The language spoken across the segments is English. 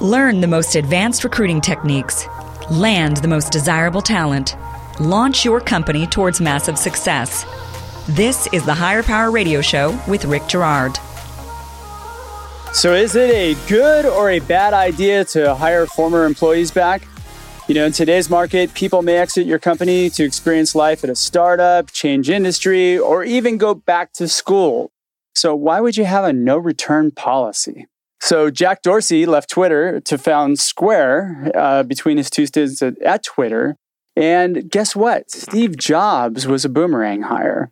Learn the most advanced recruiting techniques, land the most desirable talent, launch your company towards massive success. This is the Hire Power Radio Show with Rick Girard. So, is it a good or a bad idea to hire former employees back? You know, in today's market, people may exit your company to experience life at a startup, change industry, or even go back to school. So, why would you have a no return policy? So Jack Dorsey left Twitter to found Square uh, between his two stints at, at Twitter. And guess what? Steve Jobs was a boomerang hire.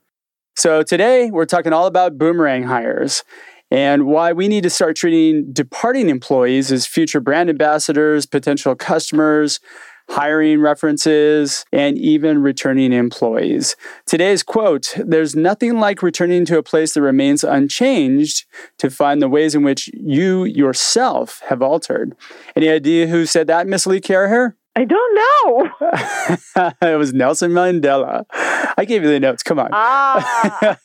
So today we're talking all about boomerang hires and why we need to start treating departing employees as future brand ambassadors, potential customers, hiring references, and even returning employees. Today's quote There's nothing like returning to a place that remains unchanged to find the ways in which you yourself have altered. Any idea who said that, Miss Lee Caraher? I don't know. it was Nelson Mandela. I gave you the notes. Come on. Ah.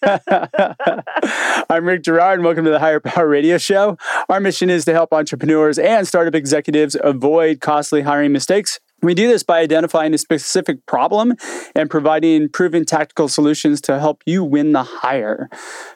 I'm Rick Girard, and welcome to the Hire Power Radio Show. Our mission is to help entrepreneurs and startup executives avoid costly hiring mistakes we do this by identifying a specific problem and providing proven tactical solutions to help you win the hire.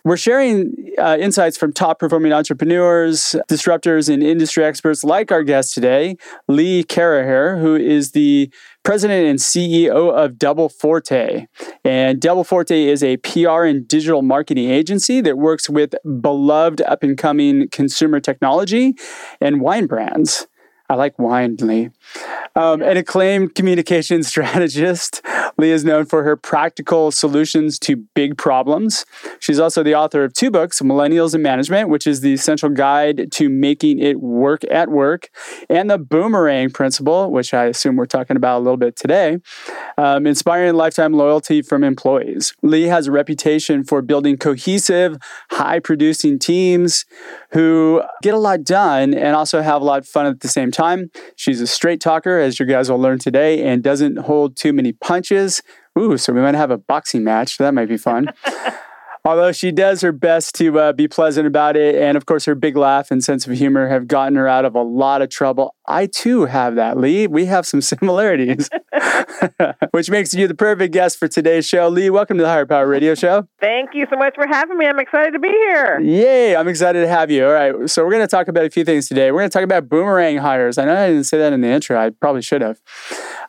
We're sharing uh, insights from top performing entrepreneurs, disruptors, and industry experts like our guest today, Lee Caraher, who is the president and CEO of Double Forte. And Double Forte is a PR and digital marketing agency that works with beloved up and coming consumer technology and wine brands. I like wine, Lee. Um, an acclaimed communication strategist, Lee is known for her practical solutions to big problems. She's also the author of two books, Millennials in Management, which is the essential guide to making it work at work, and The Boomerang Principle, which I assume we're talking about a little bit today, um, inspiring lifetime loyalty from employees. Lee has a reputation for building cohesive, high producing teams who get a lot done and also have a lot of fun at the same time. She's a straight talker, as you guys will learn today, and doesn't hold too many punches. Ooh, so we might have a boxing match. That might be fun. Although she does her best to uh, be pleasant about it, and of course, her big laugh and sense of humor have gotten her out of a lot of trouble. I too have that, Lee. We have some similarities, which makes you the perfect guest for today's show. Lee, welcome to the Hire Power Radio Show. Thank you so much for having me. I'm excited to be here. Yay, I'm excited to have you. All right, so we're going to talk about a few things today. We're going to talk about boomerang hires. I know I didn't say that in the intro, I probably should have.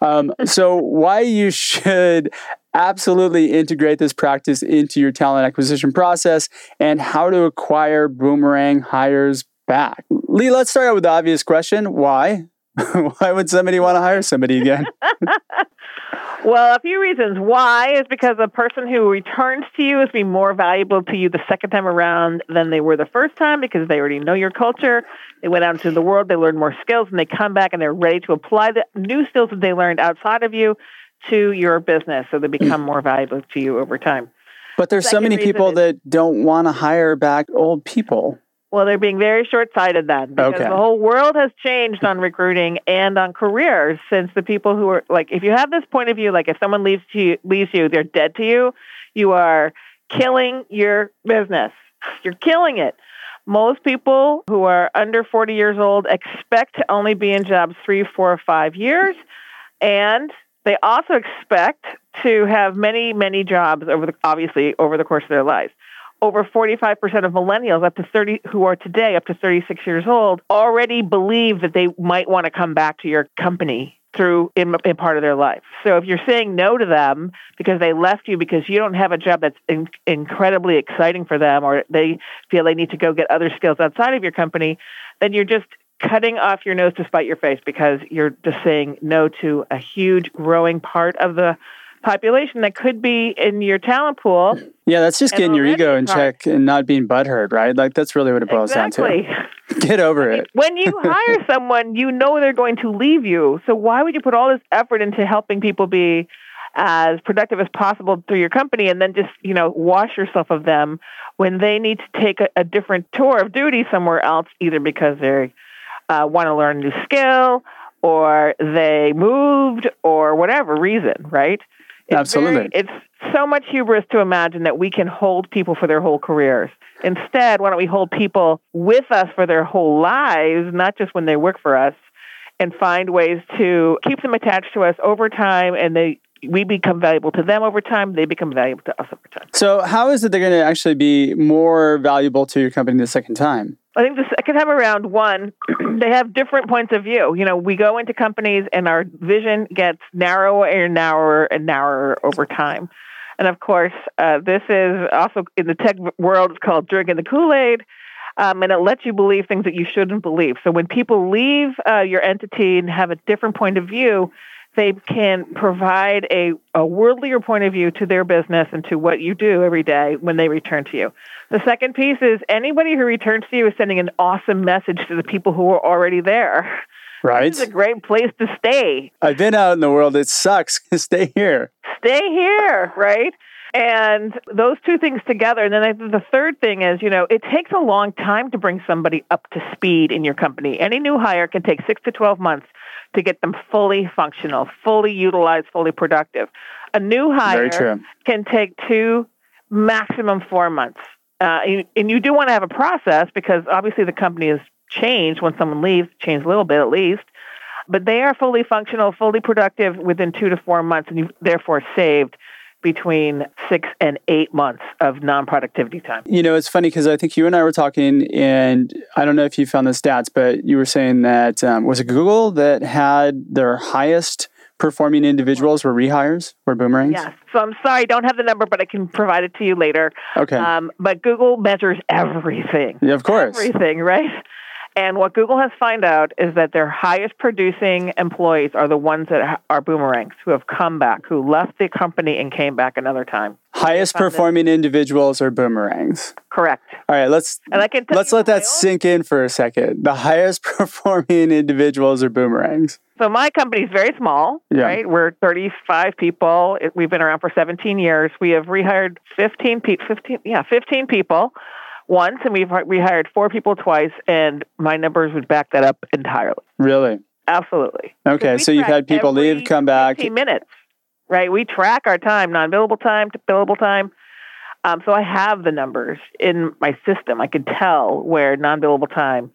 Um, so, why you should absolutely integrate this practice into your talent acquisition process and how to acquire boomerang hires back. Lee, let's start out with the obvious question why? why would somebody want to hire somebody again? well, a few reasons. Why is because the person who returns to you is be more valuable to you the second time around than they were the first time because they already know your culture. They went out into the world, they learned more skills, and they come back and they're ready to apply the new skills that they learned outside of you to your business so they become more valuable to you over time. But there's so many people is, that don't want to hire back old people. Well, they're being very short sighted then because okay. the whole world has changed on recruiting and on careers since the people who are like, if you have this point of view, like if someone leaves to you, leaves you, they're dead to you, you are killing your business. You're killing it. Most people who are under 40 years old expect to only be in jobs three, four, or five years. And they also expect to have many, many jobs over the, obviously over the course of their lives. Over 45% of millennials up to 30 who are today up to 36 years old already believe that they might want to come back to your company through in, in, part of their life. So if you're saying no to them because they left you because you don't have a job that's in, incredibly exciting for them or they feel they need to go get other skills outside of your company, then you're just cutting off your nose to spite your face because you're just saying no to a huge growing part of the population that could be in your talent pool. Yeah, that's just getting your ego in check and not being butthurt, right? Like that's really what it boils exactly. down to. Get over it. When you hire someone, you know they're going to leave you. So why would you put all this effort into helping people be as productive as possible through your company and then just, you know, wash yourself of them when they need to take a, a different tour of duty somewhere else, either because they're uh, want to learn a new skill or they moved or whatever reason, right? It's Absolutely. Very, it's so much hubris to imagine that we can hold people for their whole careers. Instead, why don't we hold people with us for their whole lives, not just when they work for us, and find ways to keep them attached to us over time and they we become valuable to them over time, they become valuable to us over time. So, how is it they're going to actually be more valuable to your company the second time? I think the second time around, one, they have different points of view. You know, we go into companies and our vision gets narrower and narrower and narrower over time. And of course, uh, this is also in the tech world, it's called drinking the Kool Aid. Um, and it lets you believe things that you shouldn't believe. So when people leave uh, your entity and have a different point of view, they can provide a, a worldlier point of view to their business and to what you do every day when they return to you. The second piece is anybody who returns to you is sending an awesome message to the people who are already there. Right. It's a great place to stay. I've been out in the world. It sucks. stay here. Stay here, right? And those two things together. And then I the third thing is, you know, it takes a long time to bring somebody up to speed in your company. Any new hire can take six to 12 months to get them fully functional, fully utilized, fully productive. A new hire can take two, maximum four months. Uh, and you do want to have a process because obviously the company has changed when someone leaves, changed a little bit at least. But they are fully functional, fully productive within two to four months, and you've therefore saved between six and eight months of non productivity time. You know, it's funny because I think you and I were talking, and I don't know if you found the stats, but you were saying that um, was it Google that had their highest performing individuals were rehires, were boomerangs? Yes. So I'm sorry, I don't have the number, but I can provide it to you later. Okay. Um, but Google measures everything. Yeah, of course. Everything, right? And what Google has found out is that their highest producing employees are the ones that are boomerangs who have come back, who left the company and came back another time. Highest performing individuals are boomerangs. Correct. All right, let's and I can let's let that sink in for a second. The highest performing individuals are boomerangs. So my company is very small, yeah. right? We're 35 people. We've been around for 17 years. We have rehired 15 people, 15 yeah, 15 people once, and we've we hired four people twice, and my numbers would back that up entirely. Really? Absolutely. Okay, so you've had people leave, come back. 15 minutes, right? We track our time, non-billable time to billable time. Um, so I have the numbers in my system. I can tell where non-billable time,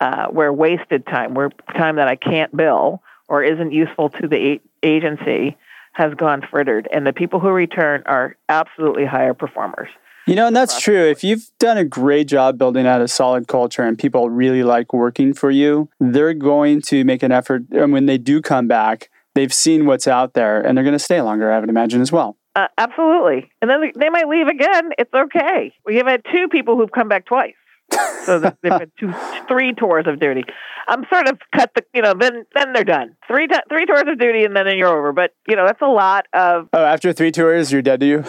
uh, where wasted time, where time that I can't bill or isn't useful to the agency has gone frittered. And the people who return are absolutely higher performers. You know, and that's true. If you've done a great job building out a solid culture and people really like working for you, they're going to make an effort. And when they do come back, they've seen what's out there and they're going to stay longer, I would imagine, as well. Uh, absolutely. And then they might leave again. It's okay. We have had two people who've come back twice. so they've been two, three tours of duty. I'm sort of cut the, you know, then then they're done. Three three tours of duty and then you're over. But you know, that's a lot of. Oh, after three tours, you're dead to you.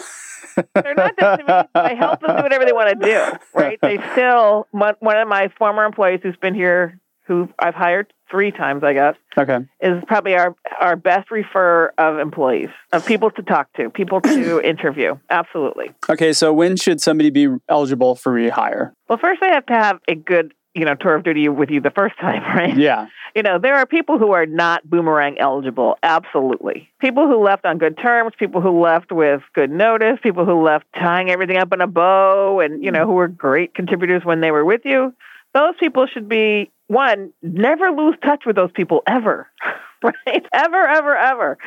They're not dead to me. I help them do whatever they want to do. Right? They still one of my former employees who's been here, who I've hired three times, I guess. Okay. Is probably our our best refer of employees, of people to talk to, people to interview. Absolutely. Okay, so when should somebody be eligible for rehire? Well, first they have to have a good you know, tour of duty with you the first time, right? Yeah. You know, there are people who are not boomerang eligible. Absolutely. People who left on good terms, people who left with good notice, people who left tying everything up in a bow and, you know, who were great contributors when they were with you. Those people should be, one, never lose touch with those people ever, right? Ever, ever, ever.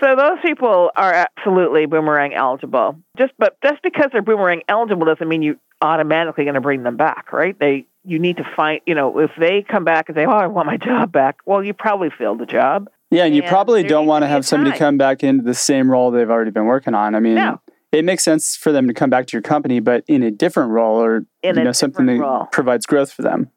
So those people are absolutely boomerang eligible. Just but just because they're boomerang eligible doesn't mean you automatically going to bring them back, right? They you need to find, you know, if they come back and say, "Oh, I want my job back," well, you probably failed the job. Yeah, and, and you probably don't want to have somebody come back into the same role they've already been working on. I mean, no. it makes sense for them to come back to your company, but in a different role or in you know something that role. provides growth for them.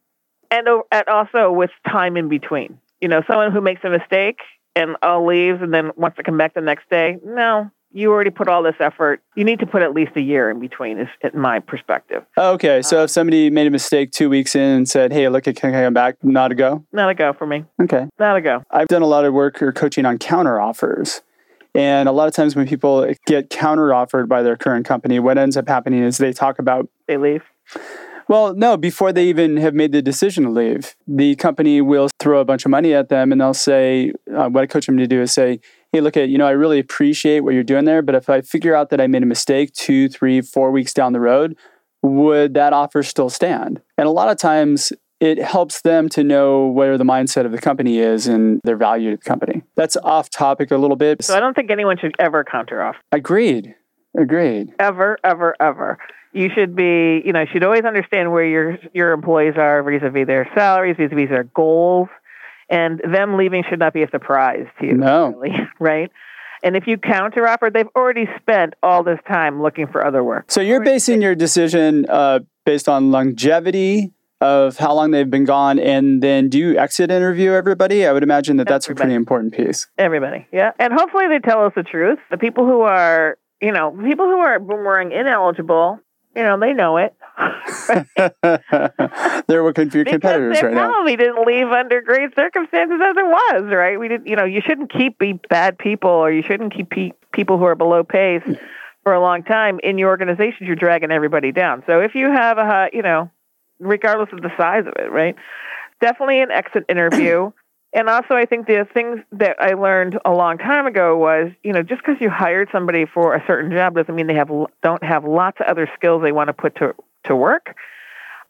And, uh, and also with time in between. You know, someone who makes a mistake and all leaves and then wants to come back the next day. No, you already put all this effort. You need to put at least a year in between, is in my perspective. Okay, so um, if somebody made a mistake two weeks in and said, "Hey, look, can I come back?" Not a go. Not a go for me. Okay, not a go. I've done a lot of work or coaching on counter offers. And a lot of times when people get counter offered by their current company, what ends up happening is they talk about they leave. Well, no, before they even have made the decision to leave, the company will throw a bunch of money at them and they'll say, uh, what I coach them to do is say, hey, look at, you know, I really appreciate what you're doing there, but if I figure out that I made a mistake two, three, four weeks down the road, would that offer still stand? And a lot of times it helps them to know where the mindset of the company is and their value to the company. That's off topic a little bit. So I don't think anyone should ever counteroffer. Agreed. Agreed. Ever, ever, ever. You should be, you know, you should always understand where your your employees are vis-a-vis their salaries, vis-a-vis their goals, and them leaving should not be a surprise to you. No. Really, right? And if you counteroffer, they've already spent all this time looking for other work. So you're basing your decision uh, based on longevity of how long they've been gone, and then do you exit interview everybody? I would imagine that that's everybody. a pretty important piece. Everybody, yeah, and hopefully they tell us the truth. The people who are, you know, people who are boomerang ineligible, you know, they know it. They're working for your competitors right now. Probably didn't leave under great circumstances as it was, right? We didn't, you know, you shouldn't keep bad people, or you shouldn't keep pe- people who are below pace for a long time in your organizations. You're dragging everybody down. So if you have a, you know, regardless of the size of it, right? Definitely an exit interview. And also, I think the things that I learned a long time ago was, you know, just because you hired somebody for a certain job doesn't mean they have don't have lots of other skills they want to put to to work.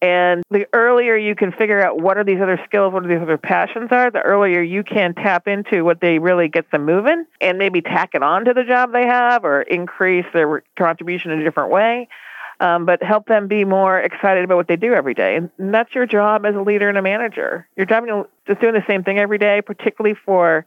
And the earlier you can figure out what are these other skills, what are these other passions are, the earlier you can tap into what they really get them moving and maybe tack it on to the job they have or increase their contribution in a different way um, but help them be more excited about what they do every day. And that's your job as a leader and a manager. Your job, just doing the same thing every day, particularly for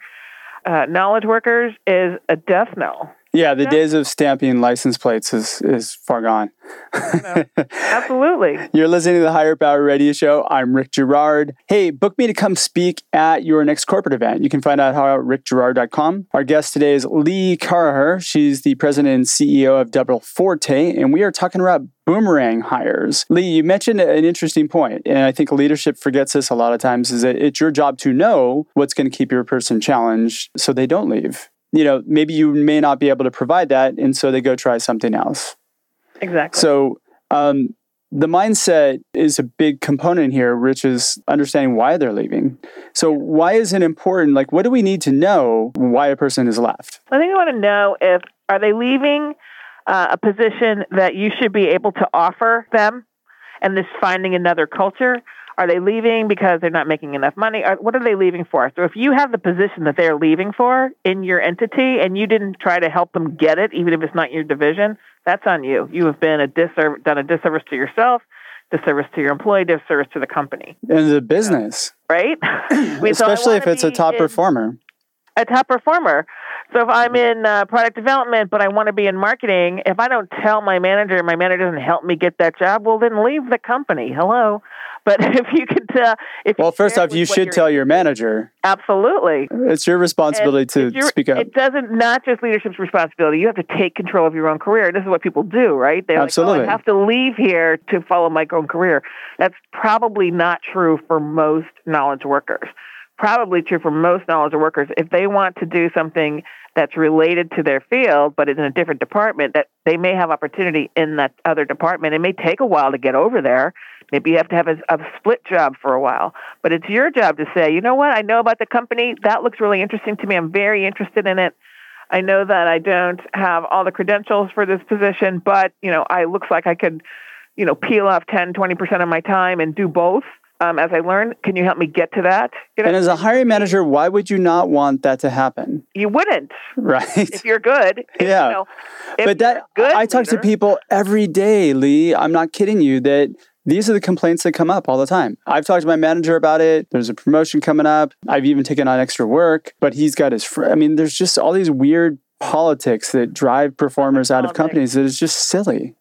uh, knowledge workers, is a death knell. Yeah, the yeah. days of stamping license plates is is far gone. Absolutely. You're listening to the Hire Power Radio Show. I'm Rick Girard. Hey, book me to come speak at your next corporate event. You can find out how at rickgirard.com. Our guest today is Lee Caraher. She's the president and CEO of Double Forte, and we are talking about boomerang hires. Lee, you mentioned an interesting point, and I think leadership forgets this a lot of times, is that it's your job to know what's going to keep your person challenged so they don't leave you know, maybe you may not be able to provide that. And so they go try something else. Exactly. So, um, the mindset is a big component here, which is understanding why they're leaving. So, why is it important? Like, what do we need to know why a person is left? I think we want to know if are they leaving uh, a position that you should be able to offer them, and this finding another culture, are they leaving because they're not making enough money? Or what are they leaving for? So if you have the position that they're leaving for in your entity and you didn't try to help them get it, even if it's not your division, that's on you. You have been a disserv- done a disservice to yourself, disservice to your employee, disservice to the company. And the business. Right? Especially so if it's a top performer. A top performer. So if I'm in uh, product development, but I want to be in marketing, if I don't tell my manager, my manager doesn't help me get that job, well, then leave the company. Hello. But if you could, uh, if well, first off, you should tell your manager. Absolutely, it's your responsibility and to speak up. It doesn't not just leadership's responsibility. You have to take control of your own career. This is what people do, right? They absolutely like, oh, I have to leave here to follow my own career. That's probably not true for most knowledge workers. Probably true for most knowledge workers. If they want to do something that's related to their field, but it's in a different department, that they may have opportunity in that other department. It may take a while to get over there Maybe you have to have a, a, split job for a while. But it's your job to say, you know what, I know about the company. That looks really interesting to me. I'm very interested in it. I know that I don't have all the credentials for this position, but, you know, I looks like I could, you know, peel off 10, 20% of my time and do both. Um, as I learn, can you help me get to that? You know? And as a hiring manager, why would you not want that to happen? You wouldn't, right? If you're good, if, yeah. You know, but that good I talk to people every day, Lee. I'm not kidding you. That these are the complaints that come up all the time. I've talked to my manager about it. There's a promotion coming up. I've even taken on extra work, but he's got his. Fr- I mean, there's just all these weird politics that drive performers out of companies that is just silly.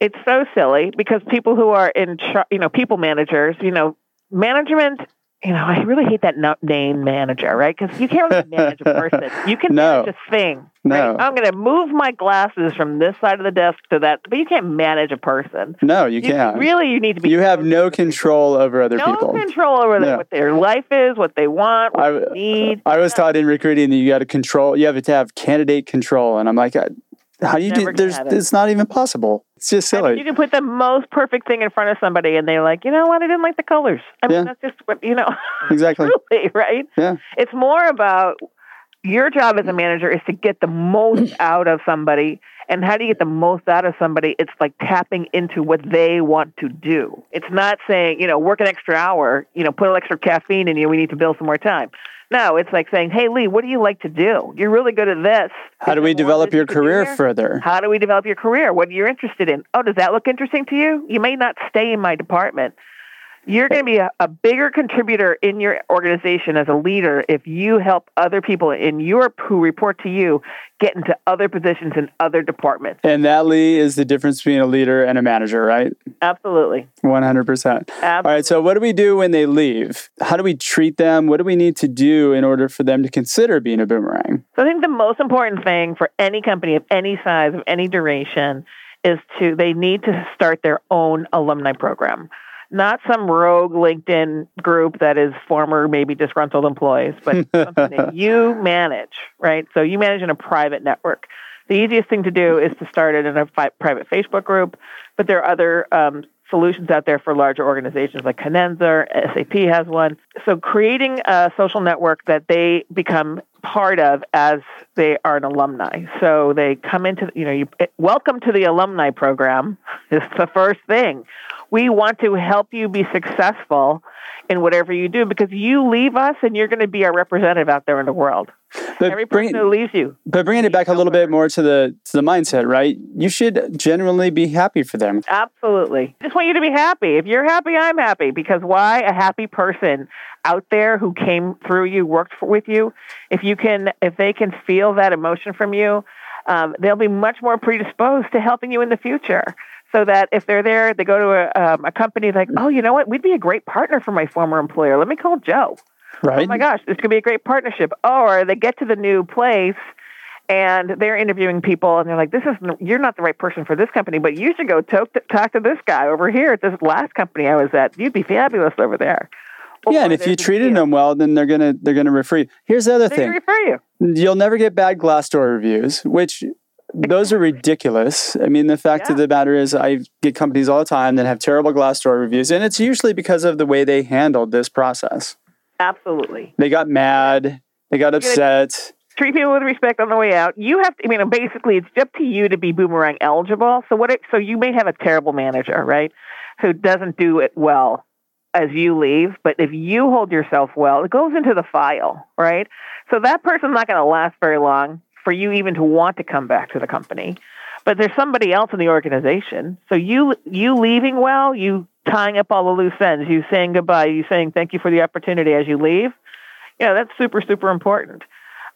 It's so silly because people who are in, you know, people managers, you know, management you know, I really hate that name manager, right? Because you can't really manage a person. You can no. manage a thing. No. Right? I'm going to move my glasses from this side of the desk to that, but you can't manage a person. No, you, you can't. Really, you need to be. You have no control over other no people. No control over no. what their life is, what they want, what I, they need. I was taught in recruiting that you got to control. You have to have candidate control, and I'm like, how do you do? There's, it's not even possible. It's just silly. I mean, you can put the most perfect thing in front of somebody, and they're like, you know what? I didn't like the colors. I mean, yeah. that's just what you know. Exactly. Truly, right? Yeah. It's more about Your job as a manager is to get the most out of somebody. And how do you get the most out of somebody? It's like tapping into what they want to do. It's not saying, you know, work an extra hour, you know, put an extra caffeine in you. We need to build some more time. No, it's like saying, hey, Lee, what do you like to do? You're really good at this. How do we develop your career further? How do we develop your career? What are you interested in? Oh, does that look interesting to you? You may not stay in my department you're going to be a, a, bigger contributor in your organization as a leader if you help other people in Europe who report to you get into other positions in other departments. And that, Lee, is the difference between a leader and a manager, right? Absolutely. 100%. Absolutely. All right, so what do we do when they leave? How do we treat them? What do we need to do in order for them to consider being a boomerang? So I think the most important thing for any company of any size, of any duration, is to they need to start their own alumni program not some rogue LinkedIn group that is former, maybe disgruntled employees, but something that you manage, right? So you manage in a private network. The easiest thing to do is to start it in a fi- private Facebook group, but there are other um, solutions out there for larger organizations like Cadenza, SAP has one. So creating a social network that they become part of as they are an alumni. So they come into, you know, you welcome to the alumni program is the first thing. We want to help you be successful in whatever you do because you leave us and you're going to be our representative out there in the world. But Every person bring, who leaves you. But bringing it back a little bit more to the to the mindset, right? You should genuinely be happy for them. Absolutely. I Just want you to be happy. If you're happy, I'm happy because why? A happy person out there who came through you, worked for, with you, if you can if they can feel that emotion from you, um, they'll be much more predisposed to helping you in the future so that if they're there, they go to a, um, a company like, oh, you know what, we'd be a great partner for my former employer. Let me call Joe. Right. Oh my gosh, this could be a great partnership. Or they get to the new place and they're interviewing people and they're like, this is, you're not the right person for this company, but you should go talk to, talk to this guy over here at this last company I was at. You'd be fabulous over there. yeah, and if you treated them well, then they're gonna they're gonna refer you. Here's the other they thing: refer you. You'll never get bad Glassdoor reviews, which those are ridiculous. I mean, the fact yeah. of the matter is, I get companies all the time that have terrible Glassdoor reviews, and it's usually because of the way they handled this process. Absolutely. They got mad. They got upset. Treat people with respect on the way out. You have to. I mean, basically, it's up to you to be boomerang eligible. So what? It, so you may have a terrible manager, right, who doesn't do it well as you leave. But if you hold yourself well, it goes into the file, right? So that person's not going to last very long for you even to want to come back to the company. But there's somebody else in the organization. So you you leaving well, you tying up all the loose ends, you saying goodbye, you saying thank you for the opportunity as you leave. Yeah, that's super super important.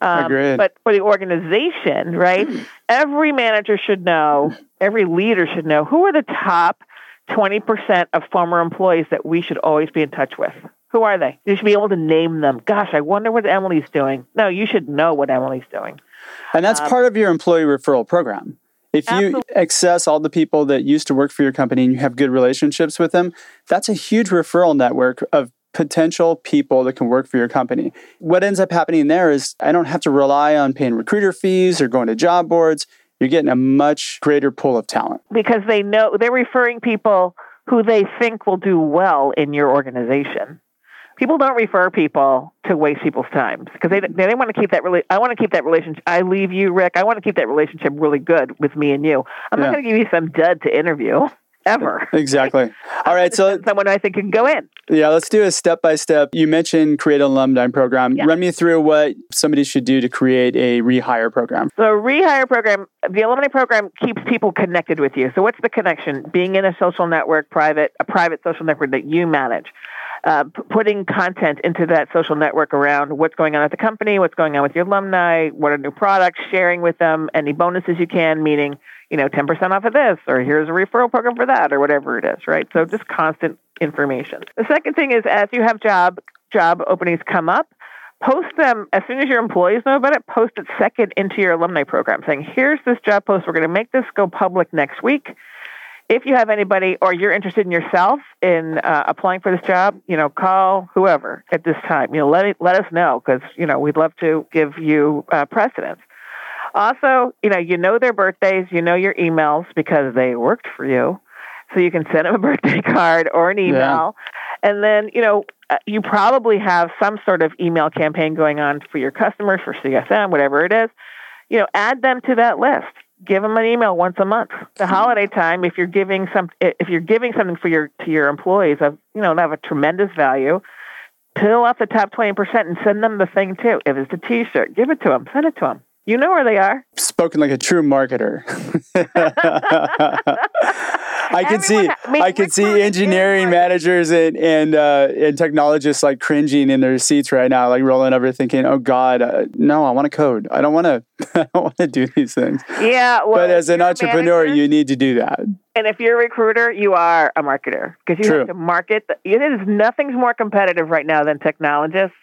Um. But for the organization, right? every manager should know, every leader should know who are the top 20% of former employees that we should always be in touch with. Who are they? You should be able to name them. Gosh, I wonder what Emily's doing. No, you should know what Emily's doing. And that's um, part of your employee referral program. If absolutely. you access all the people that used to work for your company and you have good relationships with them, that's a huge referral network of potential people that can work for your company. What ends up happening there is I don't have to rely on paying recruiter fees or going to job boards. You're getting a much greater pool of talent. Because they know they're referring people who they think will do well in your organization people don't refer people to waste people's time because they they want to keep that really. I want to keep that relationship. I leave you, Rick. I want to keep that relationship really good with me and you. I'm yeah. not going to give you some dud to interview ever. Exactly. All right, so someone I think can go in. Yeah, let's do a step by step. You mentioned create an alumni program. Yeah. Run me through what somebody should do to create a rehire program. So, rehire program, the alumni program keeps people connected with you. So, what's the connection? Being in a social network, private, a private social network that you manage uh, p- putting content into that social network around what's going on at the company, what's going on with your alumni, what are new products, sharing with them any bonuses you can, meaning, you know, 10% off of this, or here's a referral program for that, or whatever it is, right? So just constant information. The second thing is as you have job job openings come up, post them as soon as your employees know about it, post it second into your alumni program saying, here's this job post. We're going to make this go public next week if you have anybody or you're interested in yourself in uh, applying for this job, you know, call whoever at this time. You know, let it, let us know because you know we'd love to give you uh, precedence. Also, you know, you know their birthdays, you know your emails because they worked for you, so you can send them a birthday card or an email. And then, you know, uh, you probably have some sort of email campaign going on for your customers, for CSM, whatever it is. You know, add them to that list. Give them an email once a month. The mm-hmm. holiday time, if you're giving some, if you're giving something for your to your employees of, you know, have a tremendous value, peel off the top twenty percent and send them the thing too. If it's a T-shirt, give it to them. Send it to them. You know where they are. Spoken like a true marketer. I can see I can see engineering managers and and uh, and technologists like cringing in their seats right now, like rolling over, thinking, "Oh God, uh, no, I want to code. I don't want to. I don't want to do these things." Yeah, well, but as an entrepreneur, manager, you need to do that. And if you're a recruiter, you are a marketer because you True. have to market. The, it is nothing's more competitive right now than technologists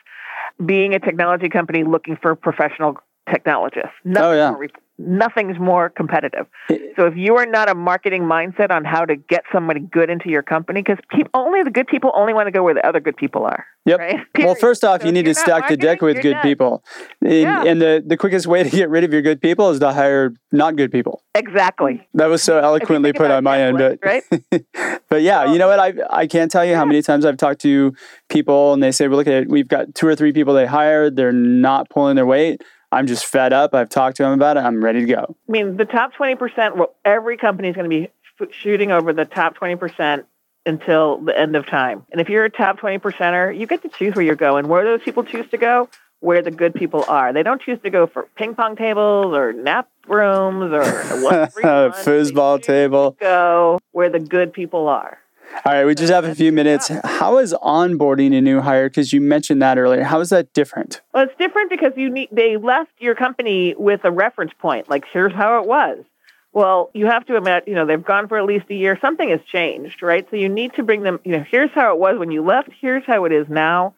being a technology company looking for professional technologists. Nothing oh, yeah. More, nothing's more competitive. So if you are not a marketing mindset on how to get somebody good into your company, because only the good people only want to go where the other good people are. Yep. Right? Well, first off, so you need to stack the deck with good people. And, yeah. and, the, the quickest way to get rid of your good people is to hire not good people. Exactly. That was so eloquently put on my end. But, right? but yeah, you know um, what? I, I can't tell you how many times I've talked to people and they say, well, look at it. We've got two or three people they hired. They're not pulling their weight. I'm just fed up. I've talked to them about it. I'm ready to go. I mean, the top 20%, well, every company is going to be shooting over the top 20% until the end of time. And if you're a top 20 percenter, you get to choose where you're going. Where those people choose to go, where the good people are. They don't choose to go for ping pong tables or nap rooms or foosball table. Go where the good people are. All right, we just have a few minutes. How is onboarding a new hire? Because you mentioned that earlier. How is that different? Well, it's different because you need they left your company with a reference point. Like here's how it was. Well, you have to admit, you know, they've gone for at least a year. Something has changed, right? So you need to bring them. You know, here's how it was when you left. Here's how it is now.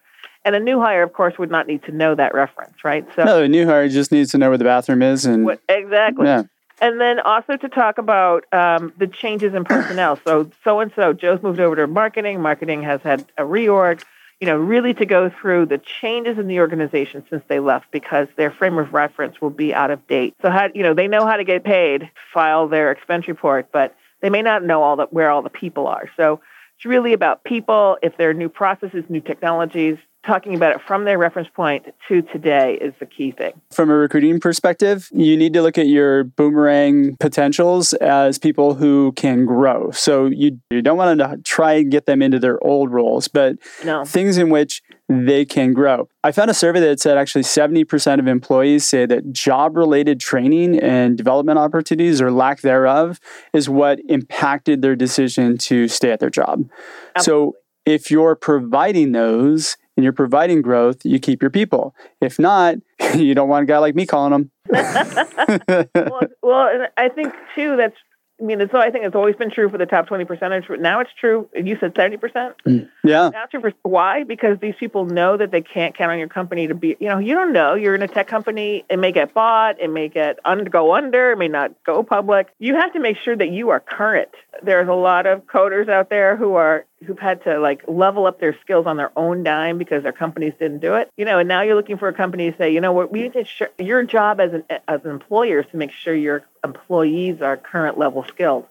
And a new hire, of course, would not need to know that reference, right? So no, a new hire just needs to know where the bathroom is and what, exactly. Yeah. And then also to talk about um, the changes in personnel. So, so and so, Joe's moved over to marketing. Marketing has had a reorg. You know, really to go through the changes in the organization since they left because their frame of reference will be out of date. So, how you know they know how to get paid, file their expense report, but they may not know all the where all the people are. So, it's really about people. If there are new processes, new technologies, talking about it from their reference point to today is the key thing. From a recruiting perspective, you need to look at your boomerang potentials as people who can grow. So you, you don't want to try and get them into their old roles, but no. things in which they can grow. I found a survey that said actually 70% of employees say that job related training and development opportunities or lack thereof is what impacted their decision to stay at their job. Absolutely. So if you're providing those, and you're providing growth, you keep your people. If not, you don't want a guy like me calling them. well, well, I think too that's I mean, so I think it's always been true for the top 20 percentage. But now it's true. You said 70%? Mm, yeah. Now it's true for, why? Because these people know that they can't count on your company to be, you know, you don't know. You're in a tech company. It may get bought. It may get under, go under. It may not go public. You have to make sure that you are current. There's a lot of coders out there who are who've had to like level up their skills on their own dime because their companies didn't do it. You know, and now you're looking for a company to say, you know what, we need to your job as an as an employer is to make sure your employees are current level skilled,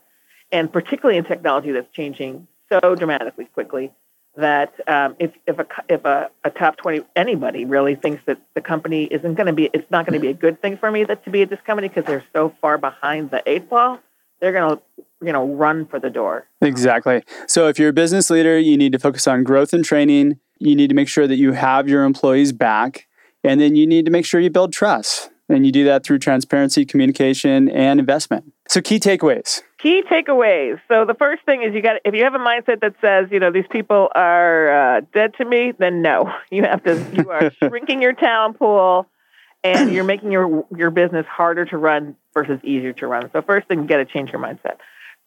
and particularly in technology that's changing so dramatically quickly that um, if if a if a, a top twenty anybody really thinks that the company isn't going to be it's not going to be a good thing for me that to be at this company because they're so far behind the eight ball, they're going to you know run for the door. Exactly. So if you're a business leader you need to focus on growth and training. You need to make sure that you have your employees back and then you need to make sure you build trust. And you do that through transparency communication and investment. So key takeaways. Key takeaways. So the first thing is you got if you have a mindset that says you know these people are uh, dead to me then no. You have to you are shrinking your talent pool and you're making your your business harder to run versus easier to run so first thing you got to change your mindset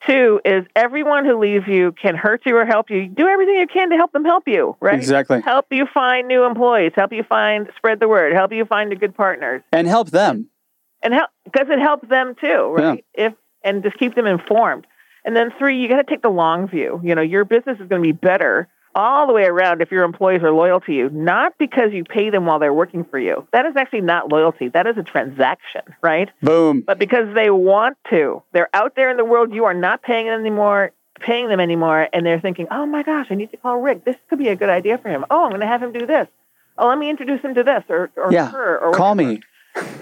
Two is everyone who leaves you can hurt you or help you. Do everything you can to help them help you, right? Exactly. Help you find new employees, help you find, spread the word, help you find a good partners. And help them. And help, because it helps them too, right? Yeah. If, and just keep them informed. And then three, you got to take the long view. You know, your business is going to be better all the way around if your employees are loyal to you, not because you pay them while they're working for you. That is actually not loyalty. That is a transaction, right? Boom. But because they want to, they're out there in the world, you are not paying them anymore. paying them anymore and they're thinking, oh my gosh, I need to call Rick. This could be a good idea for him. Oh, I'm going to have him do this. Oh, let me introduce him to this or, or yeah, her or call me.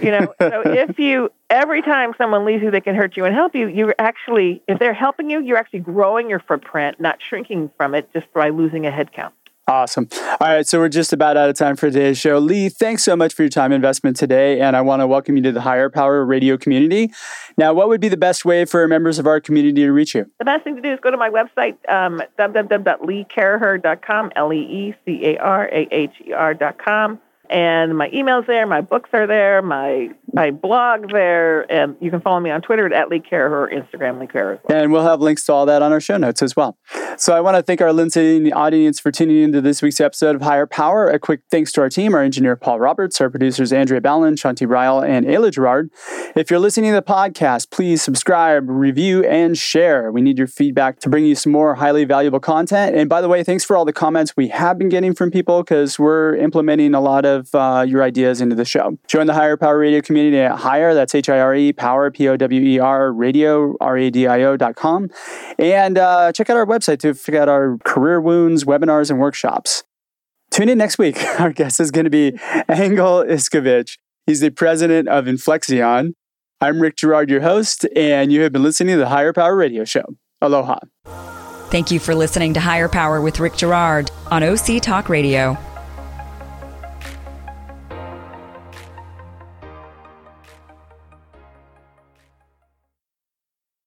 You know, so if you every time someone leaves you, they can hurt you and help you. You're actually, if they're helping you, you're actually growing your footprint, not shrinking from it just by losing a head count. Awesome. All right, so we're just about out of time for today's show. Lee, thanks so much for your time investment today, and I want to welcome you to the Hire Power Radio community. Now, what would be the best way for members of our community to reach you? The best thing to do is go to my website, um, www.leecaraher.com, L E E C A R A H E R.com and my email's there, my books are there, my my blog there, and you can follow me on Twitter at Lee Caraher or Instagram Lee Caraher. Well. And we'll have links to all that on our show notes as well. So I want to thank our listening audience for tuning into this week's episode of Hire Power. A quick thanks to our team, our engineer Paul Roberts, our producers Andrea Ballin, Shanti Ryle, and Ayla Girard. If you're listening to the podcast, please subscribe, review, and share. We need your feedback to bring you some more highly valuable content. And by the way, thanks for all the comments we have been getting from people because we're implementing a lot of of uh, your ideas into the show. Join the Hire Power Radio community at Hire, that's H I R E, Power, P O W E R, radio, R A D I O dot com. And uh, check out our website to check out our career wounds, webinars, and workshops. Tune in next week. Our guest is going to be Engel Iskovich. He's the president of Inflexion. I'm Rick Girard, your host, and you have been listening to the Hire Power Radio Show. Aloha. Thank you for listening to Hire Power with Rick Girard on OC Talk Radio.